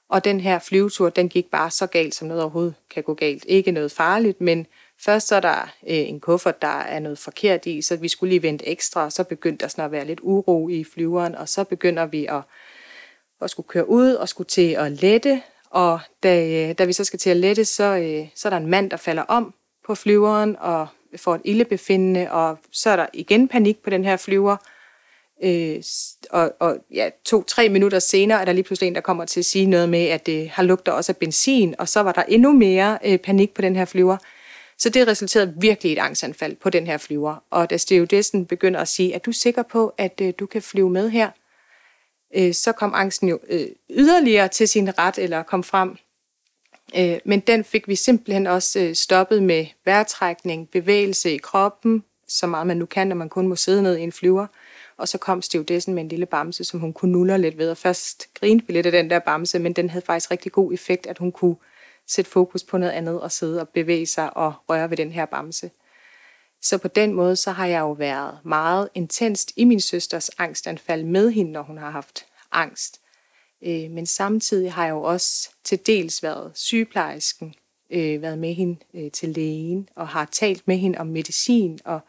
Og den her flyvetur, den gik bare så galt, som noget overhovedet kan gå galt. Ikke noget farligt, men først så er der øh, en kuffert, der er noget forkert i, så vi skulle lige vente ekstra, og så begyndte der sådan at være lidt uro i flyveren, og så begynder vi at, at skulle køre ud og skulle til at lette, og da, øh, da vi så skal til at lette, så, øh, så er der en mand, der falder om på flyveren og får et ildebefindende, og så er der igen panik på den her flyver. Øh, og, og ja, to-tre minutter senere er der lige pludselig en, der kommer til at sige noget med, at det har lugter også af benzin, og så var der endnu mere øh, panik på den her flyver. Så det resulterede virkelig i et angstanfald på den her flyver. Og da stewardessen begynder at sige, at du er sikker på, at øh, du kan flyve med her, øh, så kom angsten jo øh, yderligere til sin ret, eller kom frem. Øh, men den fik vi simpelthen også øh, stoppet med vejrtrækning, bevægelse i kroppen, så meget man nu kan, når man kun må sidde ned i en flyver. Og så kom stewardessen med en lille bamse, som hun kunne nuller lidt ved. Og først grinte vi lidt af den der bamse, men den havde faktisk rigtig god effekt, at hun kunne sætte fokus på noget andet og sidde og bevæge sig og røre ved den her bamse. Så på den måde, så har jeg jo været meget intenst i min søsters angstanfald med hende, når hun har haft angst. Øh, men samtidig har jeg jo også til dels været sygeplejersken, øh, været med hende øh, til lægen og har talt med hende om medicin og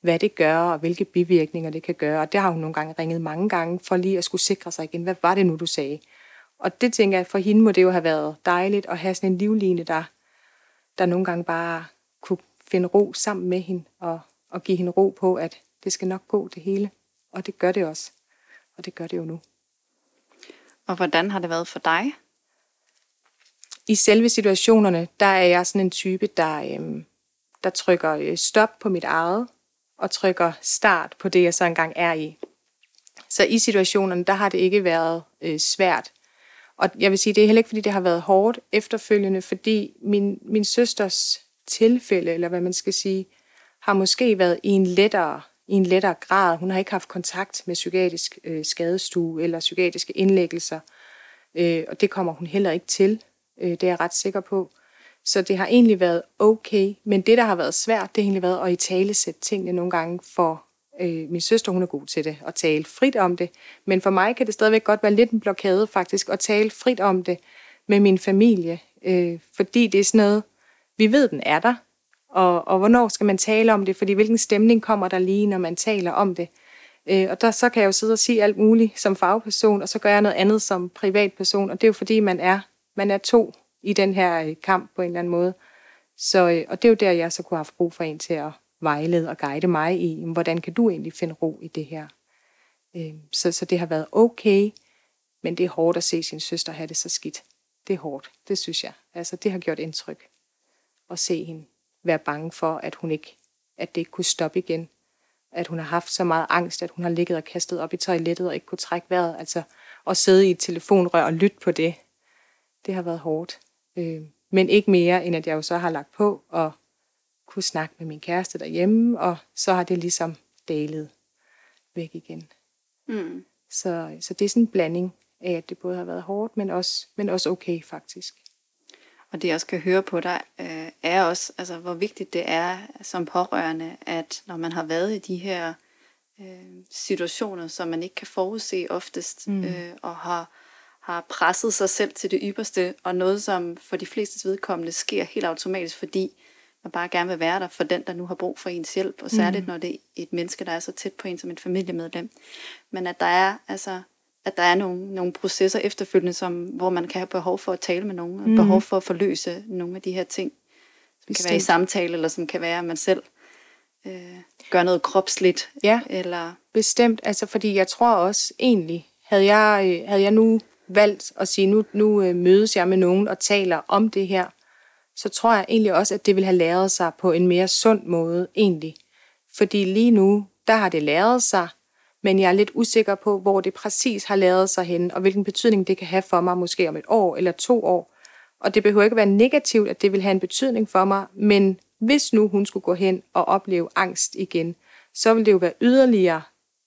hvad det gør og hvilke bivirkninger det kan gøre. Og det har hun nogle gange ringet mange gange for lige at skulle sikre sig igen. Hvad var det nu, du sagde? Og det tænker jeg, for hende må det jo have været dejligt at have sådan en livline, der, der nogle gange bare kunne finde ro sammen med hende og, og give hende ro på, at det skal nok gå det hele. Og det gør det også. Og det gør det jo nu. Og hvordan har det været for dig? I selve situationerne, der er jeg sådan en type, der, øhm, der trykker øh, stop på mit eget, og trykker start på det, jeg så engang er i. Så i situationerne, der har det ikke været øh, svært. Og jeg vil sige, det er heller ikke, fordi det har været hårdt efterfølgende, fordi min, min søsters tilfælde, eller hvad man skal sige, har måske været i en lettere, i en lettere grad. Hun har ikke haft kontakt med psykiatrisk øh, skadestue eller psykiatriske indlæggelser, øh, og det kommer hun heller ikke til. Øh, det er jeg ret sikker på. Så det har egentlig været okay, men det, der har været svært, det har egentlig været at i tale sætte tingene nogle gange for øh, min søster, hun er god til det, at tale frit om det. Men for mig kan det stadigvæk godt være lidt en blokade faktisk, at tale frit om det med min familie. Øh, fordi det er sådan noget, vi ved, den er der. Og, og hvornår skal man tale om det? Fordi hvilken stemning kommer der lige, når man taler om det? Øh, og der, så kan jeg jo sidde og sige alt muligt som fagperson, og så gør jeg noget andet som privatperson. Og det er jo fordi, man er, man er to i den her øh, kamp på en eller anden måde. Så, øh, og det er jo der, jeg så kunne have brug for en til at vejlede og guide mig i, hvordan kan du egentlig finde ro i det her. Øh, så, så det har været okay, men det er hårdt at se sin søster have det så skidt. Det er hårdt, det synes jeg. Altså, det har gjort indtryk at se hende være bange for, at hun ikke, at det ikke kunne stoppe igen. At hun har haft så meget angst, at hun har ligget og kastet op i toilettet og ikke kunne trække vejret. Altså, at sidde i et telefonrør og lytte på det, det har været hårdt. Øh, men ikke mere, end at jeg jo så har lagt på og kunne snakke med min kæreste derhjemme, og så har det ligesom dalet væk igen. Mm. Så, så det er sådan en blanding af, at det både har været hårdt, men også, men også okay faktisk. Og det jeg også kan høre på dig, øh, er også, altså, hvor vigtigt det er som pårørende, at når man har været i de her øh, situationer, som man ikke kan forudse oftest, mm. øh, og har, har presset sig selv til det ypperste, og noget, som for de fleste vedkommende sker helt automatisk, fordi man bare gerne vil være der for den, der nu har brug for ens hjælp, og særligt mm. når det er et menneske, der er så tæt på en som et familiemedlem. Men at der er, altså, at der er nogle, nogle processer efterfølgende, som, hvor man kan have behov for at tale med nogen, og mm. behov for at forløse nogle af de her ting, som Bestemt. kan være i samtale, eller som kan være, at man selv øh, gør noget kropsligt. Ja, eller... bestemt. Altså, fordi jeg tror også egentlig, havde jeg, øh, havde jeg nu valgt at sige, nu, nu øh, mødes jeg med nogen og taler om det her, så tror jeg egentlig også, at det vil have læret sig på en mere sund måde egentlig. Fordi lige nu, der har det læret sig, men jeg er lidt usikker på, hvor det præcis har lavet sig hen, og hvilken betydning det kan have for mig måske om et år eller to år. Og det behøver ikke være negativt, at det vil have en betydning for mig, men hvis nu hun skulle gå hen og opleve angst igen, så vil det jo være yderligere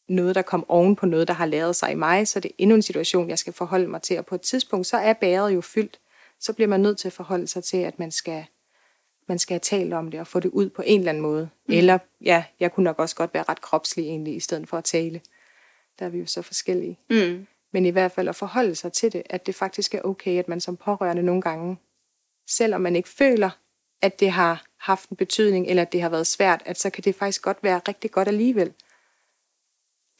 noget, der kom oven på noget, der har lavet sig i mig, så det er endnu en situation, jeg skal forholde mig til. Og på et tidspunkt, så er bæret jo fyldt så bliver man nødt til at forholde sig til, at man skal, man skal have talt om det og få det ud på en eller anden måde. Mm. Eller, ja, jeg kunne nok også godt være ret kropslig egentlig, i stedet for at tale. Der er vi jo så forskellige. Mm. Men i hvert fald at forholde sig til det, at det faktisk er okay, at man som pårørende nogle gange, selvom man ikke føler, at det har haft en betydning, eller at det har været svært, at så kan det faktisk godt være rigtig godt alligevel.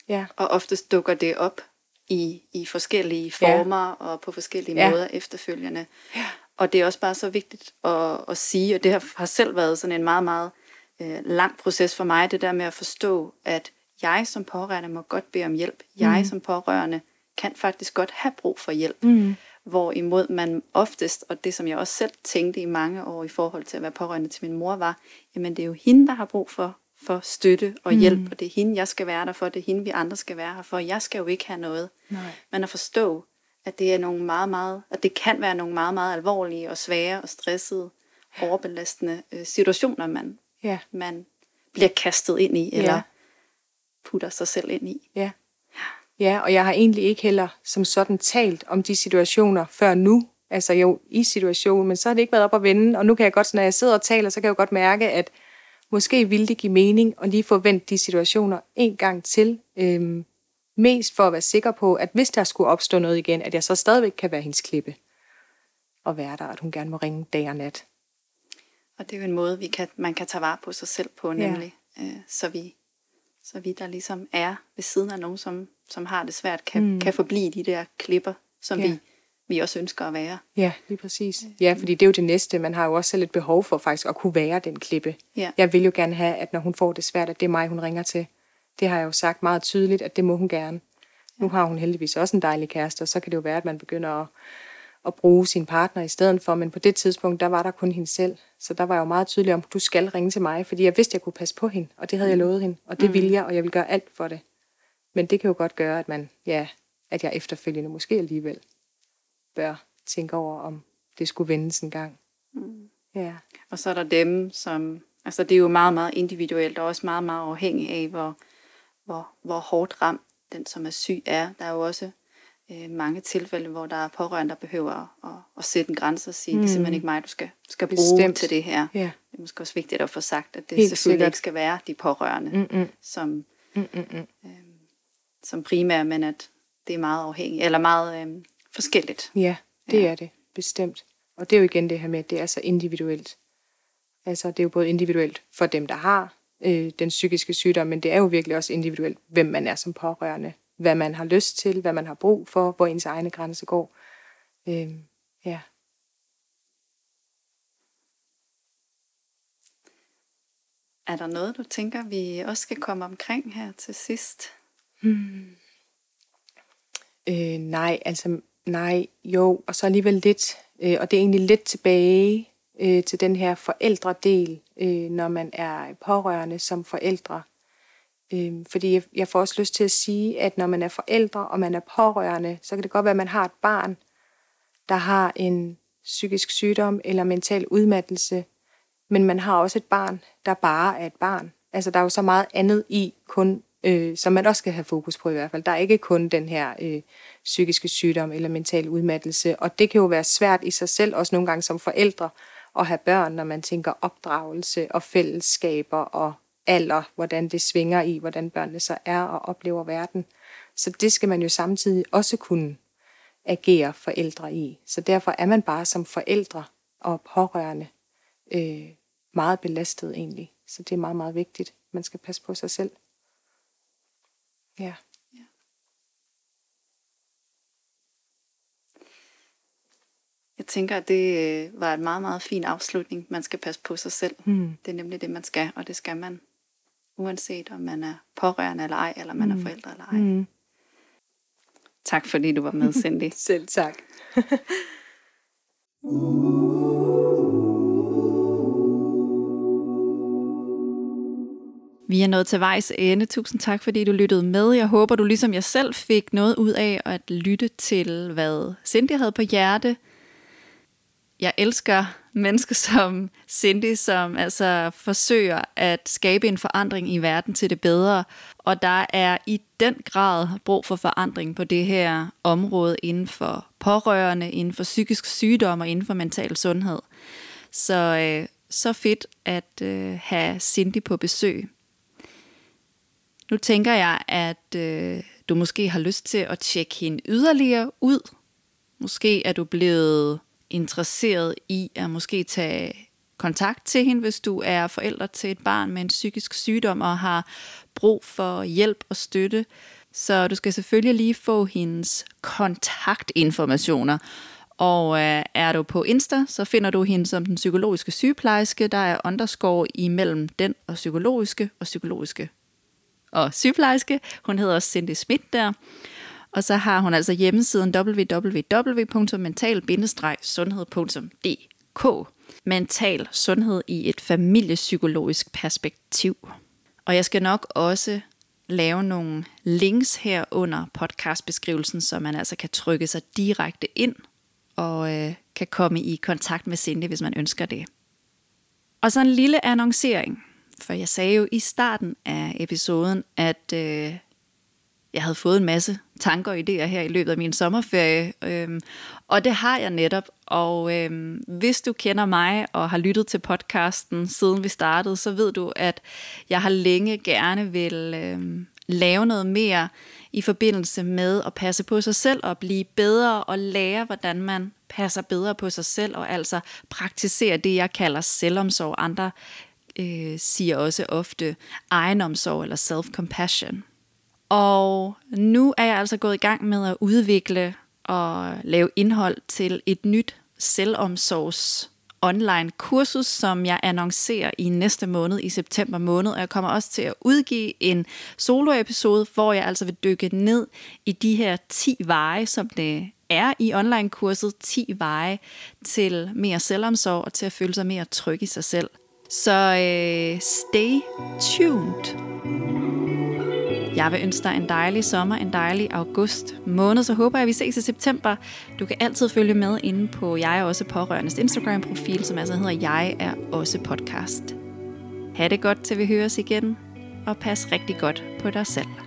Ja. Og oftest dukker det op i, i forskellige former ja. og på forskellige ja. måder efterfølgende. Ja. Og det er også bare så vigtigt at, at sige, og det har, har selv været sådan en meget, meget øh, lang proces for mig, det der med at forstå, at jeg som pårørende må godt bede om hjælp. Jeg mm. som pårørende kan faktisk godt have brug for hjælp. Mm. Hvorimod man oftest, og det som jeg også selv tænkte i mange år i forhold til at være pårørende til min mor, var, jamen det er jo hende, der har brug for, for støtte og hjælp, mm. og det er hende, jeg skal være der for, det er hende, vi andre skal være her for. Jeg skal jo ikke have noget. Nej. Men at forstå, at det er nogle meget, meget, at det kan være nogle meget, meget alvorlige og svære og stressede, overbelastende øh, situationer, man, ja. man bliver kastet ind i, eller ja. putter sig selv ind i. Ja. Ja, og jeg har egentlig ikke heller som sådan talt om de situationer før nu. Altså jo, i situationen, men så har det ikke været op at vende. Og nu kan jeg godt, når jeg sidder og taler, så kan jeg jo godt mærke, at måske ville det give mening at lige forvente de situationer en gang til. Øhm, mest for at være sikker på, at hvis der skulle opstå noget igen, at jeg så stadigvæk kan være hendes klippe og være der, at hun gerne må ringe dag og nat. Og det er jo en måde, vi kan, man kan tage vare på sig selv på, nemlig. Ja. Øh, så, vi, så vi der ligesom er ved siden af nogen, som, som har det svært, kan, mm. kan forblive de der klipper, som ja. vi, vi også ønsker at være. Ja, lige præcis. Ja, fordi det er jo det næste. Man har jo også selv et behov for faktisk at kunne være den klippe. Ja. Jeg vil jo gerne have, at når hun får det svært, at det er mig, hun ringer til. Det har jeg jo sagt meget tydeligt, at det må hun gerne. Nu har hun heldigvis også en dejlig kæreste, og så kan det jo være, at man begynder at, at bruge sin partner i stedet for. Men på det tidspunkt, der var der kun hende selv. Så der var jeg jo meget tydelig om, du skal ringe til mig, fordi jeg vidste, at jeg kunne passe på hende, og det havde jeg mm. lovet hende, og det mm. ville jeg, og jeg vil gøre alt for det. Men det kan jo godt gøre, at man, ja, at jeg efterfølgende måske alligevel bør tænke over, om det skulle vendes en gang. Mm. Ja. Og så er der dem, som, altså det er jo meget, meget individuelt, og også meget, meget afhængig af, hvor, hvor, hvor hårdt ramt den, som er syg, er. Der er jo også øh, mange tilfælde, hvor der er pårørende, der behøver at, at, at sætte en grænse og sige, mm. det er simpelthen ikke mig, du skal, skal bruge Bestemt. til det her. Ja. Det er måske også vigtigt at få sagt, at det Helt selvfølgelig sikkert. ikke skal være de pårørende, Mm-mm. som, Mm-mm. Øh, som primær, men at det er meget afhængigt, eller meget øh, forskelligt. Ja, det ja. er det, bestemt. Og det er jo igen det her med, at det er så individuelt. Altså, det er jo både individuelt for dem, der har øh, den psykiske sygdom, men det er jo virkelig også individuelt, hvem man er som pårørende. Hvad man har lyst til, hvad man har brug for, hvor ens egne grænse går. Øh, ja. Er der noget, du tænker, vi også skal komme omkring her til sidst? Hmm. Øh, nej, altså nej, jo, og så alligevel lidt, øh, og det er egentlig lidt tilbage øh, til den her forældredel, øh, når man er pårørende som forældre. Øh, fordi jeg, jeg får også lyst til at sige, at når man er forældre, og man er pårørende, så kan det godt være, at man har et barn, der har en psykisk sygdom eller mental udmattelse, men man har også et barn, der bare er et barn. Altså, der er jo så meget andet i kun øh, som man også skal have fokus på i hvert fald. Der er ikke kun den her øh, psykiske sygdom eller mental udmattelse, og det kan jo være svært i sig selv, også nogle gange som forældre, at have børn, når man tænker opdragelse og fællesskaber og alder, hvordan det svinger i, hvordan børnene så er og oplever verden. Så det skal man jo samtidig også kunne agere forældre i. Så derfor er man bare som forældre og pårørende øh, meget belastet egentlig. Så det er meget, meget vigtigt. Man skal passe på sig selv. Ja. ja. Jeg tænker, at det øh, var en meget, meget fin afslutning. Man skal passe på sig selv. Mm. Det er nemlig det, man skal, og det skal man, uanset om man er pårørende eller ej, eller man mm. er forældre eller ej. Mm. Tak fordi du var med, Cindy. selv tak. Vi er nået til vejs ende. Tusind tak, fordi du lyttede med. Jeg håber, du ligesom jeg selv fik noget ud af at lytte til, hvad Cindy havde på hjerte. Jeg elsker mennesker som Cindy, som altså forsøger at skabe en forandring i verden til det bedre. Og der er i den grad brug for forandring på det her område inden for pårørende, inden for psykisk sygdom og inden for mental sundhed. Så, øh, så fedt at øh, have Cindy på besøg. Nu tænker jeg, at øh, du måske har lyst til at tjekke hende yderligere ud. Måske er du blevet interesseret i at måske tage kontakt til hende, hvis du er forælder til et barn med en psykisk sygdom og har brug for hjælp og støtte. Så du skal selvfølgelig lige få hendes kontaktinformationer. Og øh, er du på Insta, så finder du hende som den psykologiske sygeplejerske. Der er underscore imellem den og psykologiske og psykologiske og sygeplejerske. Hun hedder også Cindy Schmidt der. Og så har hun altså hjemmesiden www.mental-sundhed.dk. Mental sundhed i et familiepsykologisk perspektiv. Og jeg skal nok også lave nogle links her under podcastbeskrivelsen, så man altså kan trykke sig direkte ind og øh, kan komme i kontakt med Cindy, hvis man ønsker det. Og så en lille annoncering, for jeg sagde jo i starten af episoden, at øh, jeg havde fået en masse tanker og idéer her i løbet af min sommerferie, øhm, og det har jeg netop. Og øhm, hvis du kender mig og har lyttet til podcasten siden vi startede, så ved du, at jeg har længe gerne vil øhm, lave noget mere i forbindelse med at passe på sig selv og blive bedre og lære, hvordan man passer bedre på sig selv og altså praktiserer det, jeg kalder selvomsorg. Andre øh, siger også ofte egenomsorg eller self-compassion. Og nu er jeg altså gået i gang med at udvikle og lave indhold til et nyt selvomsorgs online kursus, som jeg annoncerer i næste måned, i september måned. Og jeg kommer også til at udgive en soloepisode, hvor jeg altså vil dykke ned i de her 10 veje, som det er i online-kurset. 10 veje til mere selvomsorg og til at føle sig mere tryg i sig selv. Så øh, stay tuned. Jeg vil ønske dig en dejlig sommer, en dejlig august måned, så håber jeg, at vi ses i september. Du kan altid følge med inde på Jeg er også pårørendes Instagram-profil, som altså hedder Jeg er også podcast. Ha' det godt, til vi høres igen, og pas rigtig godt på dig selv.